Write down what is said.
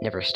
never stop.